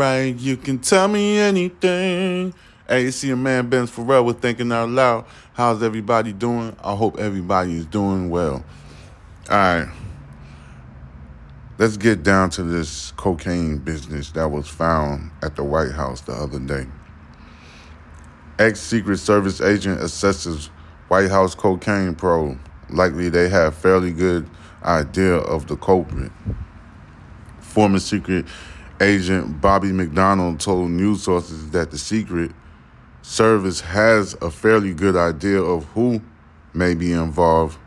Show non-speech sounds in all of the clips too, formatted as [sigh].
right, you can tell me anything. Hey, you see a man Ben Pharrell with thinking out loud. How's everybody doing? I hope everybody is doing well. All right. Let's get down to this cocaine business that was found at the White House the other day. Ex Secret Service agent assesses White House cocaine probe. Likely they have fairly good idea of the culprit. Former Secret Agent Bobby McDonald told news sources that the Secret Service has a fairly good idea of who may be involved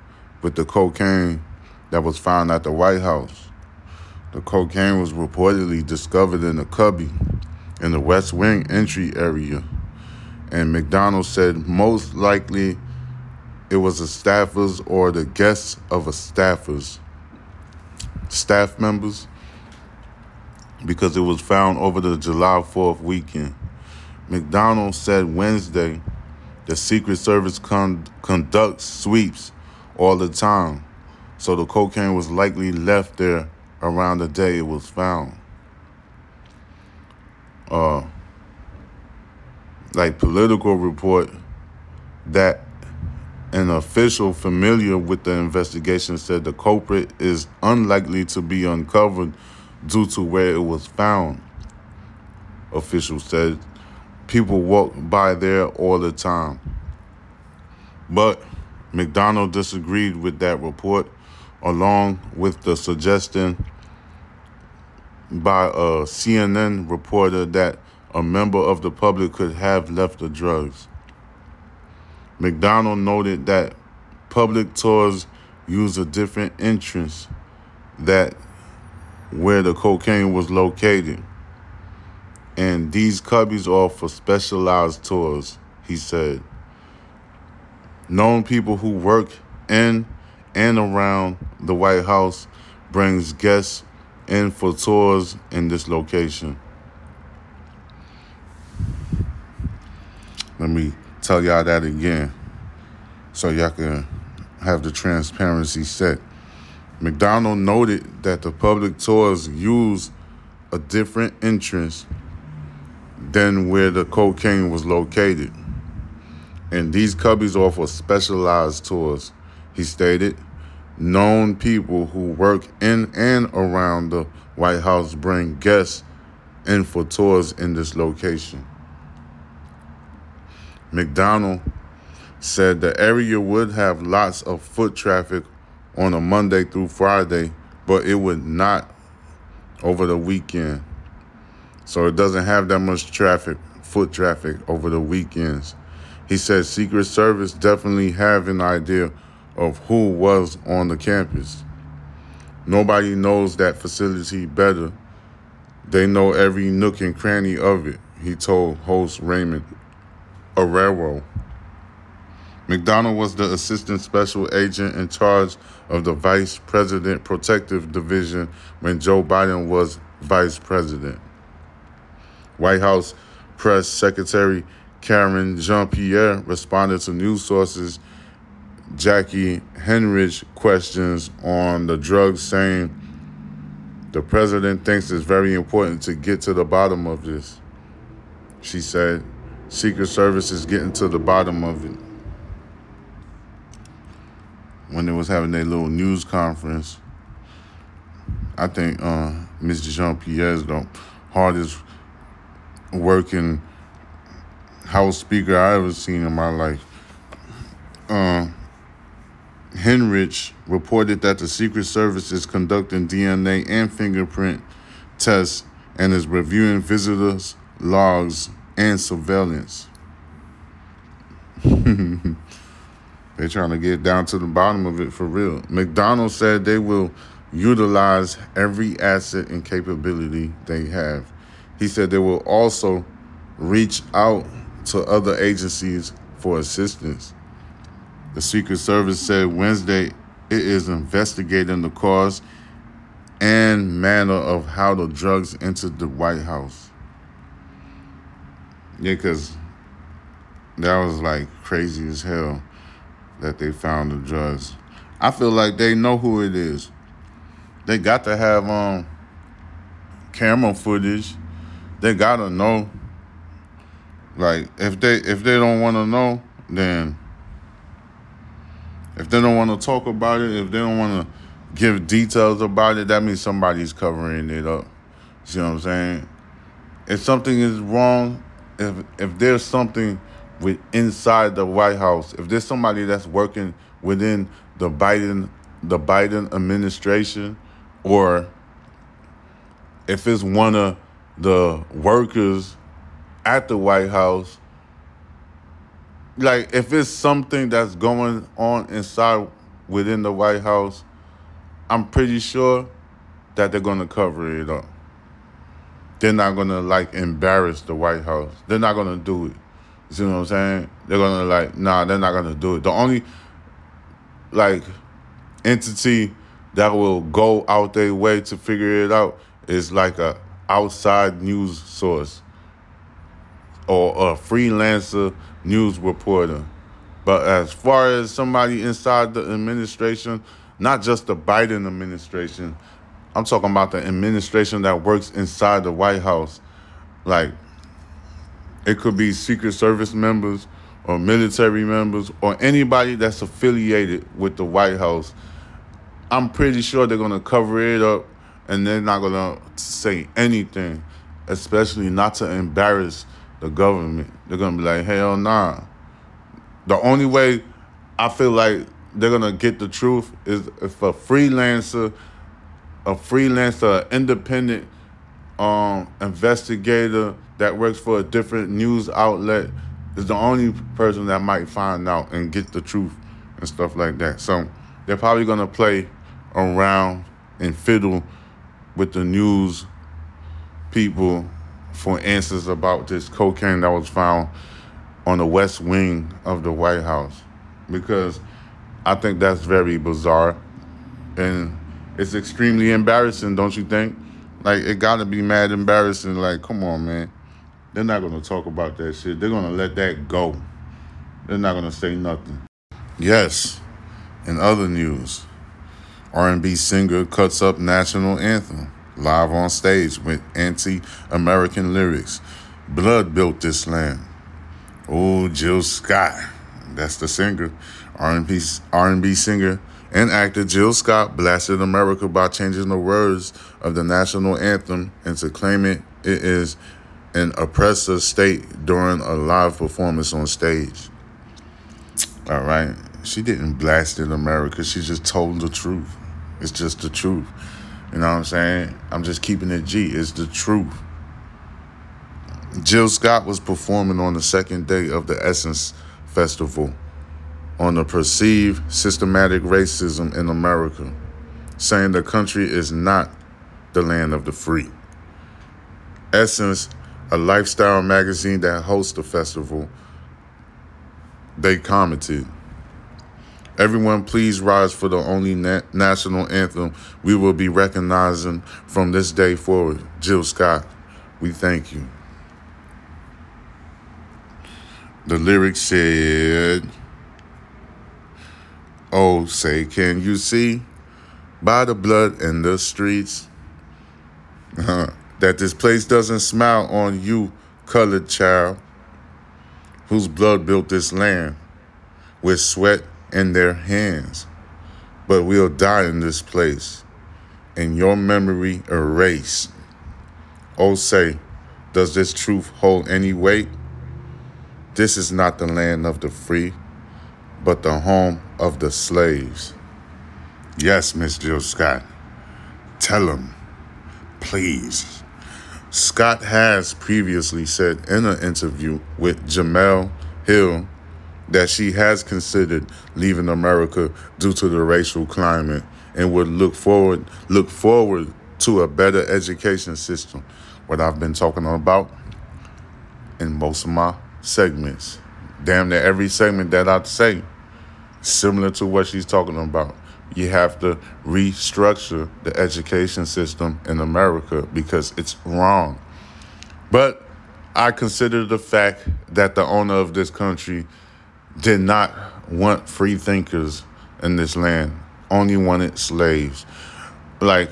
with the cocaine that was found at the White House. The cocaine was reportedly discovered in a cubby in the West Wing entry area. And McDonald said most likely it was a staffers or the guests of a staffers staff members because it was found over the July 4th weekend. McDonald said Wednesday the Secret Service con- conducts sweeps all the time, so the cocaine was likely left there around the day it was found. Uh, like Politico report that an official familiar with the investigation said the culprit is unlikely to be uncovered due to where it was found. Officials said people walk by there all the time. But McDonald disagreed with that report, along with the suggestion by a CNN reporter that a member of the public could have left the drugs. McDonald noted that public tours use a different entrance that where the cocaine was located. And these cubbies are for specialized tours, he said. Known people who work in and around the White House brings guests in for tours in this location. Let me tell y'all that again so y'all can have the transparency set. McDonald noted that the public tours use a different entrance than where the cocaine was located. And these cubbies for specialized tours, he stated. Known people who work in and around the White House bring guests in for tours in this location. McDonald said the area would have lots of foot traffic on a Monday through Friday, but it would not over the weekend. So it doesn't have that much traffic, foot traffic over the weekends. He said Secret Service definitely have an idea of who was on the campus. Nobody knows that facility better. They know every nook and cranny of it, he told host Raymond Arroyo. McDonald was the assistant special agent in charge of the Vice President Protective Division when Joe Biden was vice president. White House Press Secretary Karen Jean Pierre responded to news sources Jacqui Heinrich questions on the drugs, saying the president thinks it's very important to get to the bottom of this. She said, Secret Service is getting to the bottom of it. When they was having their little news conference, I think uh, Mr. Jean Pierre is the hardest working House Speaker I ever seen in my life. Uh, Heinrich reported that the Secret Service is conducting DNA and fingerprint tests and is reviewing visitors' logs and surveillance. [laughs] They're trying to get down to the bottom of it for real. McDonald said they will utilize every asset and capability they have. He said they will also reach out to other agencies for assistance. The Secret Service said Wednesday it is investigating the cause and manner of how the drugs entered the White House. Yeah, because that was like crazy as hell that they found the drugs. I feel like they know who it is. They got to have um camera footage they gotta know. Like if they if they don't want to know, then if they don't want to talk about it, if they don't want to give details about it, that means somebody's covering it up. See what I'm saying? If something is wrong, if if there's something with inside the White House, if there's somebody that's working within the Biden the Biden administration, or if it's one of the workers at the White House, like if it's something that's going on inside within the White House, I'm pretty sure that they're gonna cover it up. They're not gonna like embarrass the White House. They're not gonna do it. You see what I'm saying? They're gonna like, nah, they're not gonna do it. The only like entity that will go out their way to figure it out is like a outside news source or a freelancer news reporter. But as far as somebody inside the administration, not just the Biden administration, I'm talking about the administration that works inside the White House. Like, it could be Secret Service members or military members or anybody that's affiliated with the White House. I'm pretty sure they're going to cover it up and they're not going to say anything, especially not to embarrass the government. They're going to be like, hell nah. The only way I feel like they're going to get the truth is if a freelancer, a freelancer, independent um, investigator that works for a different news outlet is the only person that might find out and get the truth and stuff like that. So they're probably to play around and fiddle with the news people for answers about this cocaine that was found on the west wing of the White House because I think that's very bizarre and it's extremely embarrassing, don't you think? Like it got to be mad embarrassing like come on, man. They're not going to talk about that shit. They're going to let that go. They're not going to say nothing. Yes. In other news, R&B singer cuts up national anthem live on stage with anti-American lyrics. Blood built this land. Oh, Jill Scott, that's the singer, R&B R&B singer and actor Jill Scott blasted America by changing the words of the national anthem and into claiming it is an oppressive state during a live performance on stage. All right. She didn't blast in America. She just told the truth. It's just the truth. You know what I'm saying? I'm just keeping it G. It's the truth. Jill Scott was performing on the second day of the Essence Festival on the perceived systematic racism in America, saying the country is not the land of the free. Essence a lifestyle magazine that hosts the festival, they commented, Everyone, please rise for the only na- national anthem we will be recognizing from this day forward. Jill Scott, we thank you. The lyrics said, Oh, say, can you see by the blood in the streets? [laughs] that this place doesn't smile on you, colored child, whose blood built this land with sweat in their hands. But we'll die in this place, and your memory erased. Oh, say, does this truth hold any weight? This is not the land of the free, but the home of the slaves. Yes, Miss Jill Scott. Tell them, please. Scott has previously said in an interview with Jemele Hill that she has considered leaving America due to the racial climate and would look forward look forward to a better education system. What I've been talking about in most of my segments. Damn near every segment that I say, similar to what she's talking about you have to restructure the education system in America because it's wrong. But I consider the fact that the owner of this country did not want free thinkers in this land, only wanted slaves. Like,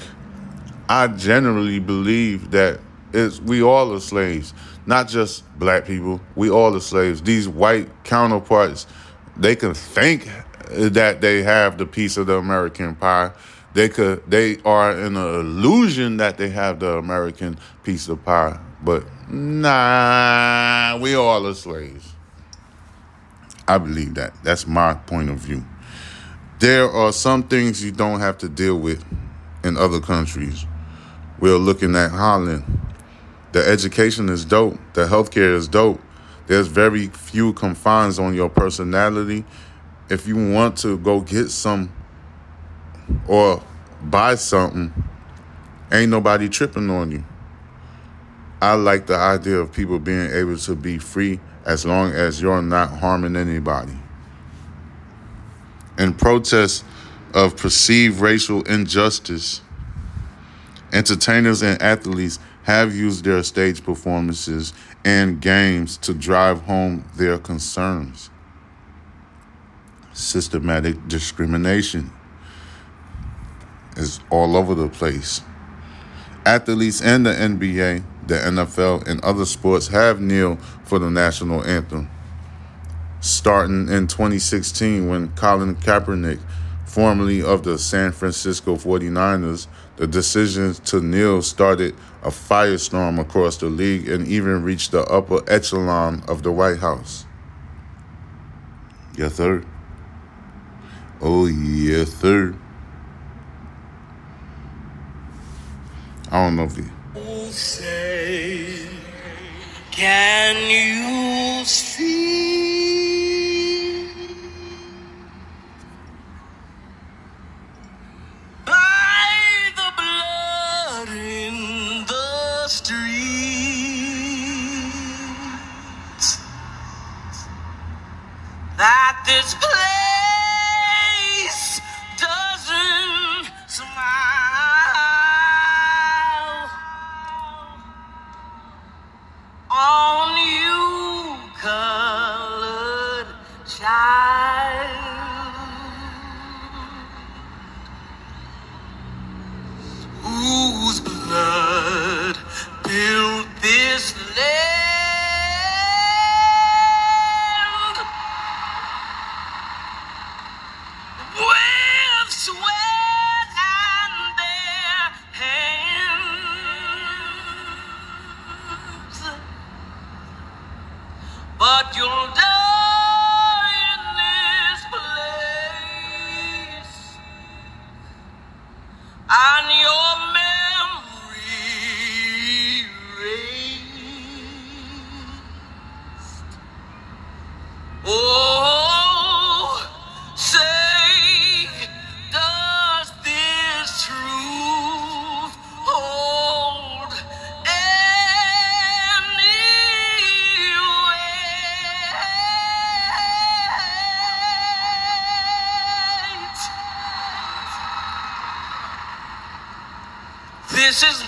I generally believe that is we all are slaves, not just black people. We all are slaves. These white counterparts, they can think that they have the piece of the American pie. They could they are in an illusion that they have the American piece of pie, but nah, we all are slaves. I believe that. That's my point of view. There are some things you don't have to deal with in other countries. We're looking at Holland. The education is dope. The healthcare is dope. There's very few confines on your personality. If you want to go get some or buy something, ain't nobody tripping on you. I like the idea of people being able to be free as long as you're not harming anybody. In protest of perceived racial injustice, entertainers and athletes have used their stage performances and games to drive home their concerns. Systematic discrimination is all over the place. Athletes in the NBA, the NFL, and other sports have kneeled for the national anthem. Starting in 2016, when Colin Kaepernick, formerly of the San Francisco 49ers, the decision to kneel started a firestorm across the league and even reached the upper echelon of the White House. Yes, sir. Oh, yes, sir. I don't know if he. Say, can you see that this place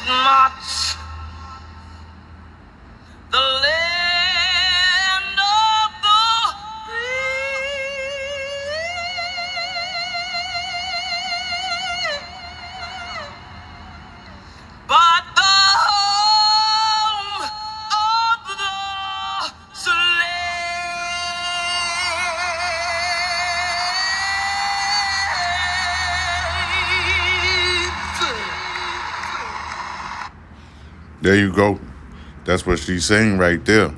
not There you go. That's what she's saying right there.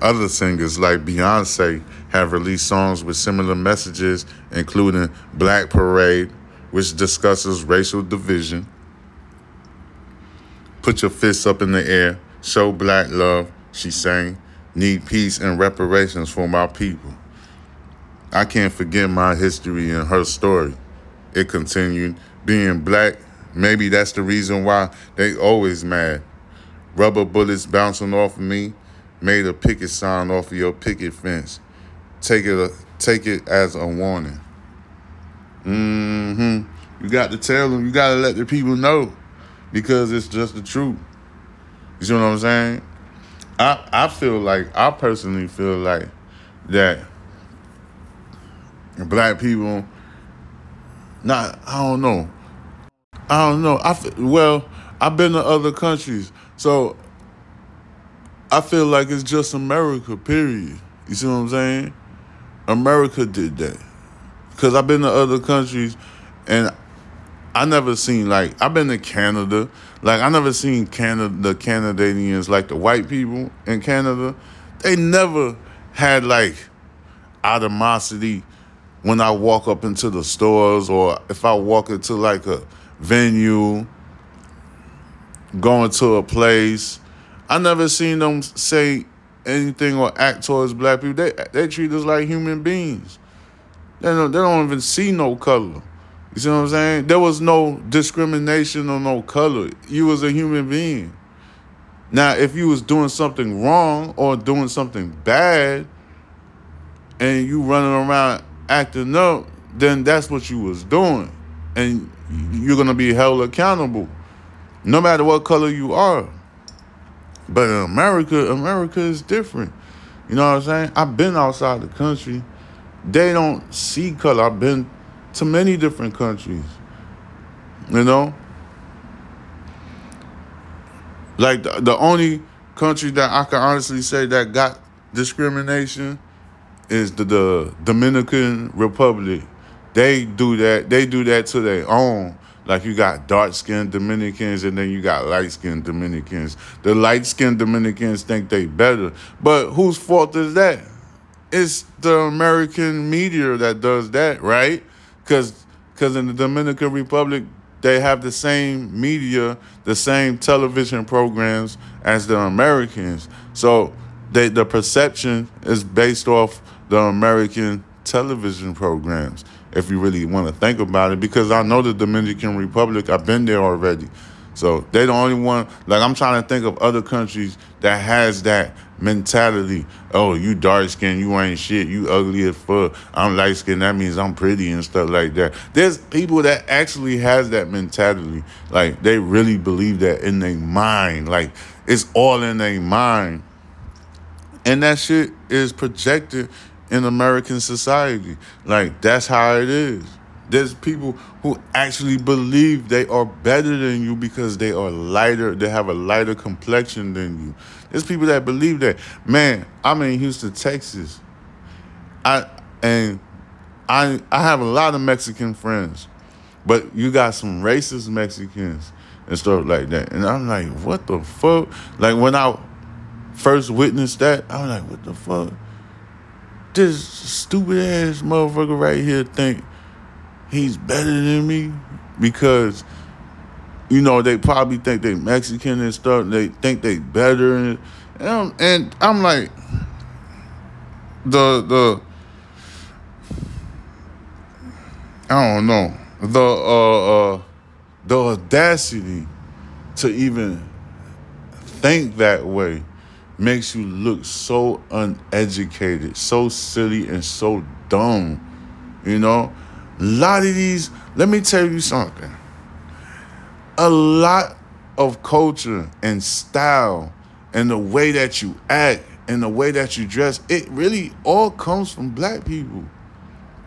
Other singers like Beyonce have released songs with similar messages, including Black Parade, which discusses racial division. Put your fists up in the air, show black love, she sang. Need peace and reparations for my people. I can't forget my history and her story. It continued. Being black, maybe that's the reason why they always mad. Rubber bullets bouncing off of me made a picket sign off of your picket fence. Take it, take it as a warning. hmm You got to tell them. You got to let the people know, because it's just the truth. You see what I'm saying? I I feel like I personally feel like that black people. Not I don't know. I don't know. I well, I've been to other countries, so I feel like it's just America, period. You see what I'm saying? America did that. Cause I've been to other countries and I never seen like I've been to Canada. Like I never seen Canada the Canadians like the white people in Canada. They never had like animosity when I walk up into the stores or if I walk into like a venue, going to a place. I never seen them say anything or act towards black people. They they treat us like human beings. They don't, they don't even see no color. You see what I'm saying? There was no discrimination or no color. You was a human being. Now, if you was doing something wrong or doing something bad, and you running around acting up, then that's what you was doing, and you're gonna be held accountable, no matter what color you are. But in America, America is different. You know what I'm saying? I've been outside the country. They don't see color. I've been to many different countries. You know? Like the, the only country that I can honestly say that got discrimination is the, the Dominican Republic. They do that. They do that to their own. Like you got dark skinned Dominicans and then you got light skinned Dominicans. The light skinned Dominicans think they better. But whose fault is that? It's the American media that does that, right? Because because in the Dominican Republic, they have the same media, the same television programs as the Americans. So they, the perception is based off the American television programs, if you really want to think about it, because I know the Dominican Republic, I've been there already. So they the only one, like I'm trying to think of other countries that has that mentality. Oh, you dark skinned, you ain't shit, you ugly as fuck. I'm light skinned, that means I'm pretty and stuff like that. There's people that actually has that mentality. Like they really believe that in their mind. Like it's all in their mind. And that shit is projected in American society. Like that's how it is. There's people who actually believe they are better than you because they are lighter, they have a lighter complexion than you. There's people that believe that. Man, I'm in Houston, Texas. I and I I have a lot of Mexican friends, but you got some racist Mexicans and stuff like that. And I'm like, what the fuck? Like when I first witnessed that, I was like, what the fuck? This stupid ass motherfucker right here think he's better than me because you know they probably think they Mexican and stuff. And They think they better, and and I'm, and I'm like the the I don't know the uh, uh the audacity to even think that way makes you look so uneducated, so silly, and so dumb. You know, a lot of these, let me tell you something. A lot of culture and style and the way that you act and the way that you dress, it really all comes from black people.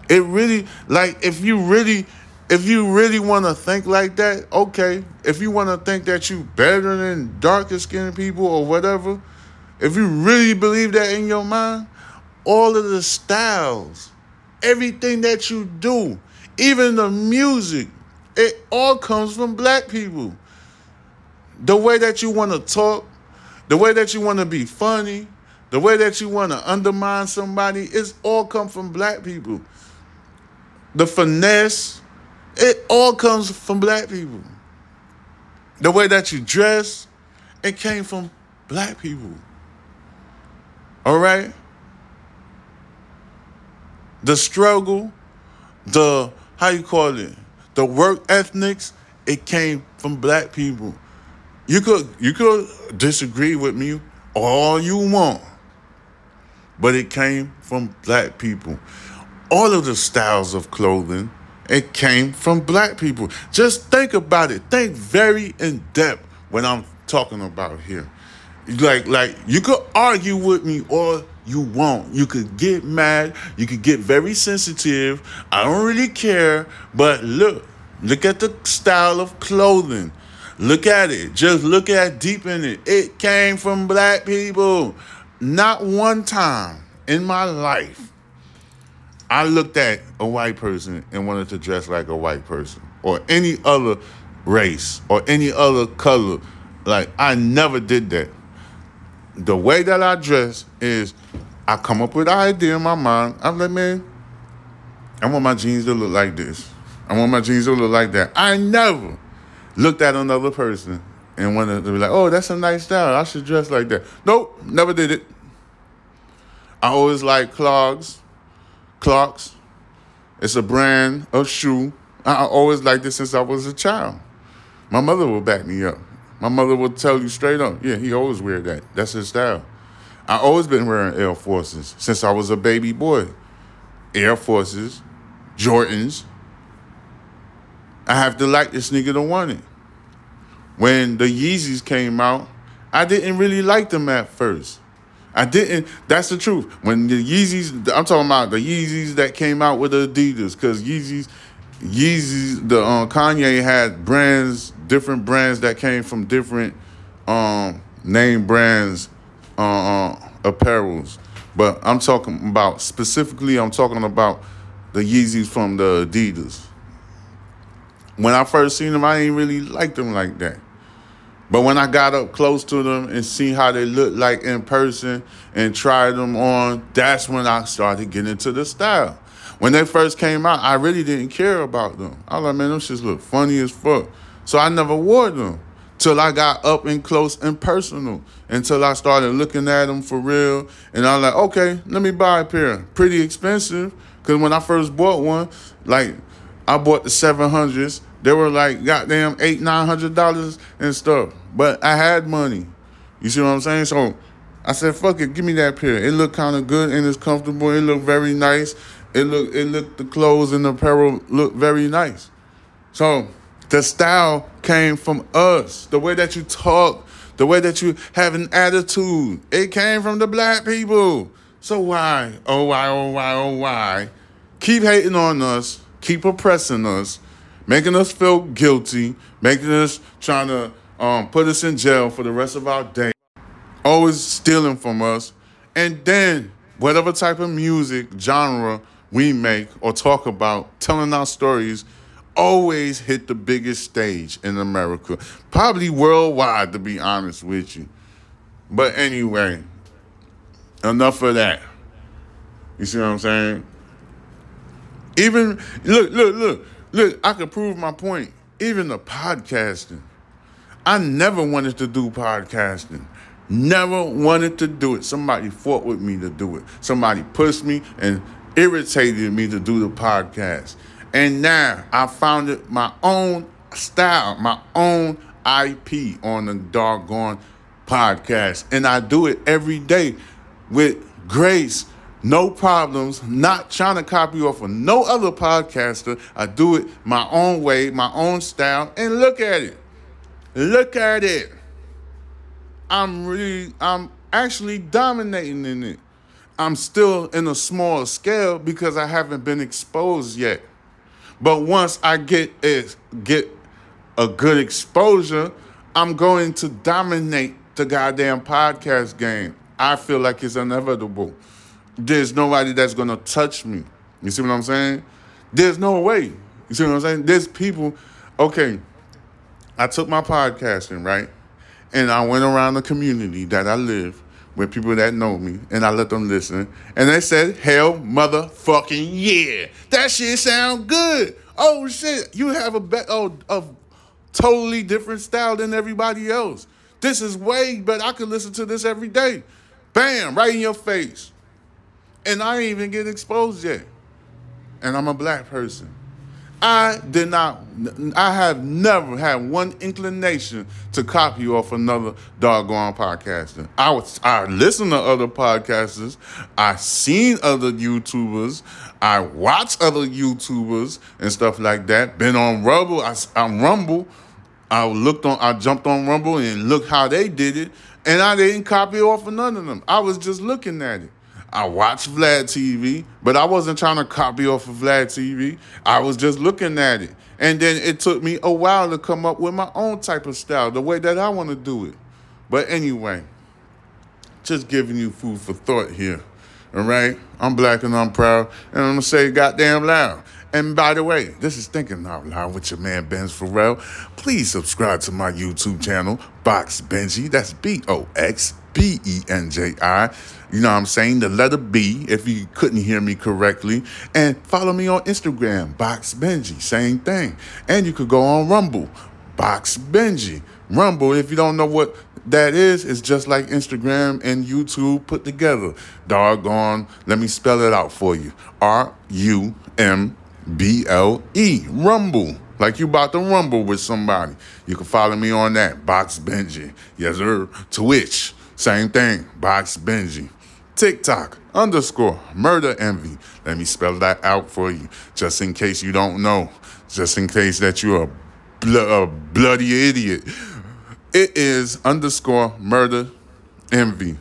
It really, like, if you really, if you really want to think like that, okay. If you want to think that you better than darker skinned people or whatever, if you really believe that in your mind, all of the styles, everything that you do, even the music, it all comes from black people. The way that you want to talk, the way that you want to be funny, the way that you want to undermine somebody, it's all come from black people. The finesse, it all comes from black people. The way that you dress, it came from black people. All right? The struggle, the how you call it, the work ethnics, it came from black people. You could you could disagree with me all you want, but it came from black people. All of the styles of clothing, it came from black people. Just think about it. Think very in depth when I'm talking about here. Like like you could argue with me all you want. You could get mad. You could get very sensitive. I don't really care. But look, look at the style of clothing. Look at it. Just look at deep in it. It came from black people. Not one time in my life I looked at a white person and wanted to dress like a white person or any other race or any other color. Like I never did that. The way that I dress is I come up with an idea in my mind. I'm like, man, I want my jeans to look like this. I want my jeans to look like that. I never looked at another person and wanted to be like, oh, that's a nice style. I should dress like that. Nope, never did it. I always like clogs, Clarks. It's a brand of shoe. I always liked it since I was a child. My mother would back me up. My mother will tell you straight up, yeah, he always wear that. That's his style. I always been wearing Air Forces since I was a baby boy. Air Forces, Jordans. I have to like this nigga to want it. When the Yeezys came out, I didn't really like them at first. I didn't. That's the truth. When the Yeezys, I'm talking about the Yeezys that came out with the Adidas, because Yeezys, Yeezys, the um, Kanye had brands, different brands that came from different um, name brands, uh, uh, apparels. But I'm talking about specifically. I'm talking about the Yeezys from the Adidas. When I first seen them, I ain't really like them like that. But when I got up close to them and see how they look like in person and tried them on, that's when I started getting into the style. When they first came out, I really didn't care about them. I was like, man, them shits look funny as fuck. So I never wore them till I got up and close and personal. Until I started looking at them for real. And I was like, okay, let me buy a pair. Pretty expensive. Because when I first bought one, like, I bought the 700s they were like goddamn eight, nine hundred dollars and stuff. But I had money. You see what I'm saying? So I said, fuck it, give me that pair. It looked kind of good and it's comfortable. It looked very nice. It looked it looked the clothes and the apparel looked very nice. So the style came from us. The way that you talk, the way that you have an attitude, it came from the black people. So why, oh why, oh why, oh why, keep hating on us, keep oppressing us, making us feel guilty, making us trying to um, put us in jail for the rest of our day, always stealing from us, and then whatever type of music genre we make or talk about, telling our stories, always hit the biggest stage in America, probably worldwide, to be honest with you. But anyway, enough of that. You see what I'm saying? Even look, look, look. Look, I can prove my point. Even the podcasting. I never wanted to do podcasting. Never wanted to do it. Somebody fought with me to do it. Somebody pushed me and irritated me to do the podcast. And now I found it my own style, my own IP on the doggone podcast. And I do it every day with grace no problems, not trying to copy off of no other podcaster. I do it my own way, my own style, and look at it. Look at it. I'm really, I'm actually dominating in it. I'm still in a small scale because I haven't been exposed yet. But once I get it, get a good exposure, I'm going to dominate the goddamn podcast game. I feel like it's inevitable there's nobody that's gonna touch me. You see what I'm saying? There's no way. You see what I'm saying? There's people. Okay, I took my podcasting right, and I went around the community that I live with people that know me, and I let them listen, and they said, "Hell, motherfucking yeah, that shit sound good." Oh shit, you have a be- oh, a totally different style than everybody else. This is way better. I could listen to this every day. Bam, right in your face. And I ain't even get exposed yet. And I'm a black person. I did not, I have never had one inclination to copy off another doggone podcaster. I was, I listen to other podcasters. I seen other YouTubers. I watch other YouTubers and stuff like that. Been on Rumble. I, on Rumble. I looked on, I jumped on Rumble and looked how they did it. And I didn't copy off of none of them. I was just looking at it. I watch Vlad TV, but I wasn't trying to copy off of Vlad TV. I was just looking at it. And then it took me a while to come up with my own type of style, the way that I want to do it. But anyway, just giving you food for thought here. All right? I'm black and I'm proud, and I'm gonna say it goddamn loud. And by the way, this is Thinking Out Loud with your man Benz Pharrell. Please subscribe to my YouTube channel, Box Benji. That's B O X B E N J I. You know what I'm saying? The letter B, if you couldn't hear me correctly. And follow me on Instagram, Box Benji. Same thing. And you could go on Rumble, Box Benji. Rumble, if you don't know what that is, it's just like Instagram and YouTube put together. Doggone, let me spell it out for you. R U M B L E. Rumble. Like you about to rumble with somebody. You can follow me on that. Box Benji. Yes, sir. Twitch. Same thing. Box Benji. TikTok underscore murder envy. Let me spell that out for you, just in case you don't know, just in case that you're a, bl- a bloody idiot. It is underscore murder envy.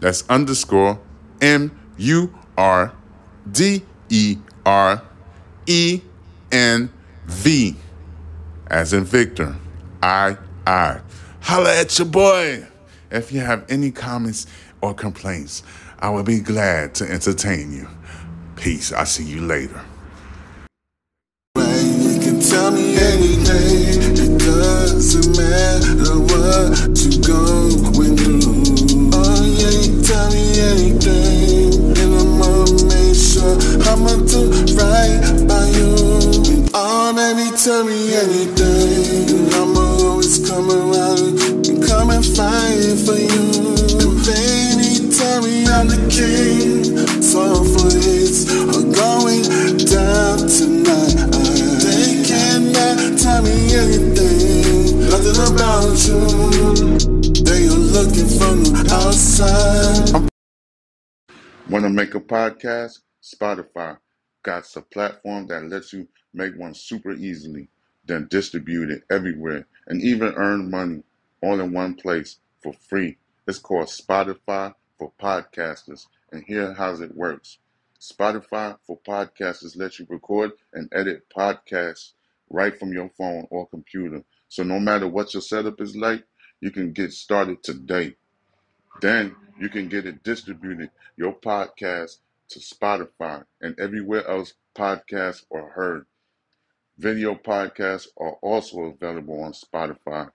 That's underscore M U R D E R E N V, as in Victor. I I. Holla at your boy. If you have any comments or complaints, I will be glad to entertain you. Peace. I'll see you later. I'ma do right by you. Oh baby, tell me anything, I'ma always around podcast? Spotify got a platform that lets you make one super easily, then distribute it everywhere, and even earn money all in one place for free. It's called Spotify for Podcasters, and here how it works. Spotify for Podcasters lets you record and edit podcasts right from your phone or computer. So no matter what your setup is like, you can get started today. Then you can get it distributed, your podcast, to Spotify and everywhere else podcasts are heard. Video podcasts are also available on Spotify.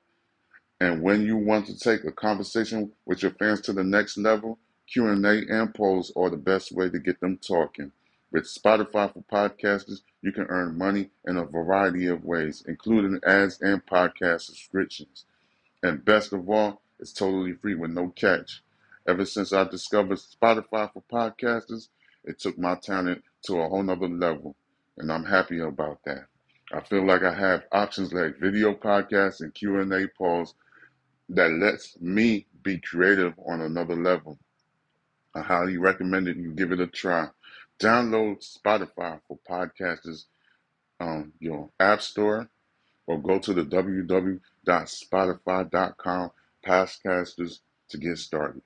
And when you want to take a conversation with your fans to the next level, Q&A and polls are the best way to get them talking. With Spotify for podcasters, you can earn money in a variety of ways, including ads and podcast subscriptions. And best of all, it's totally free with no catch. Ever since I discovered Spotify for podcasters, it took my talent to a whole nother level, and I'm happy about that. I feel like I have options like video podcasts and Q&A polls that lets me be creative on another level. I highly recommend it. You give it a try. Download Spotify for podcasters on your app store or go to the www.spotify.com podcasters to get started.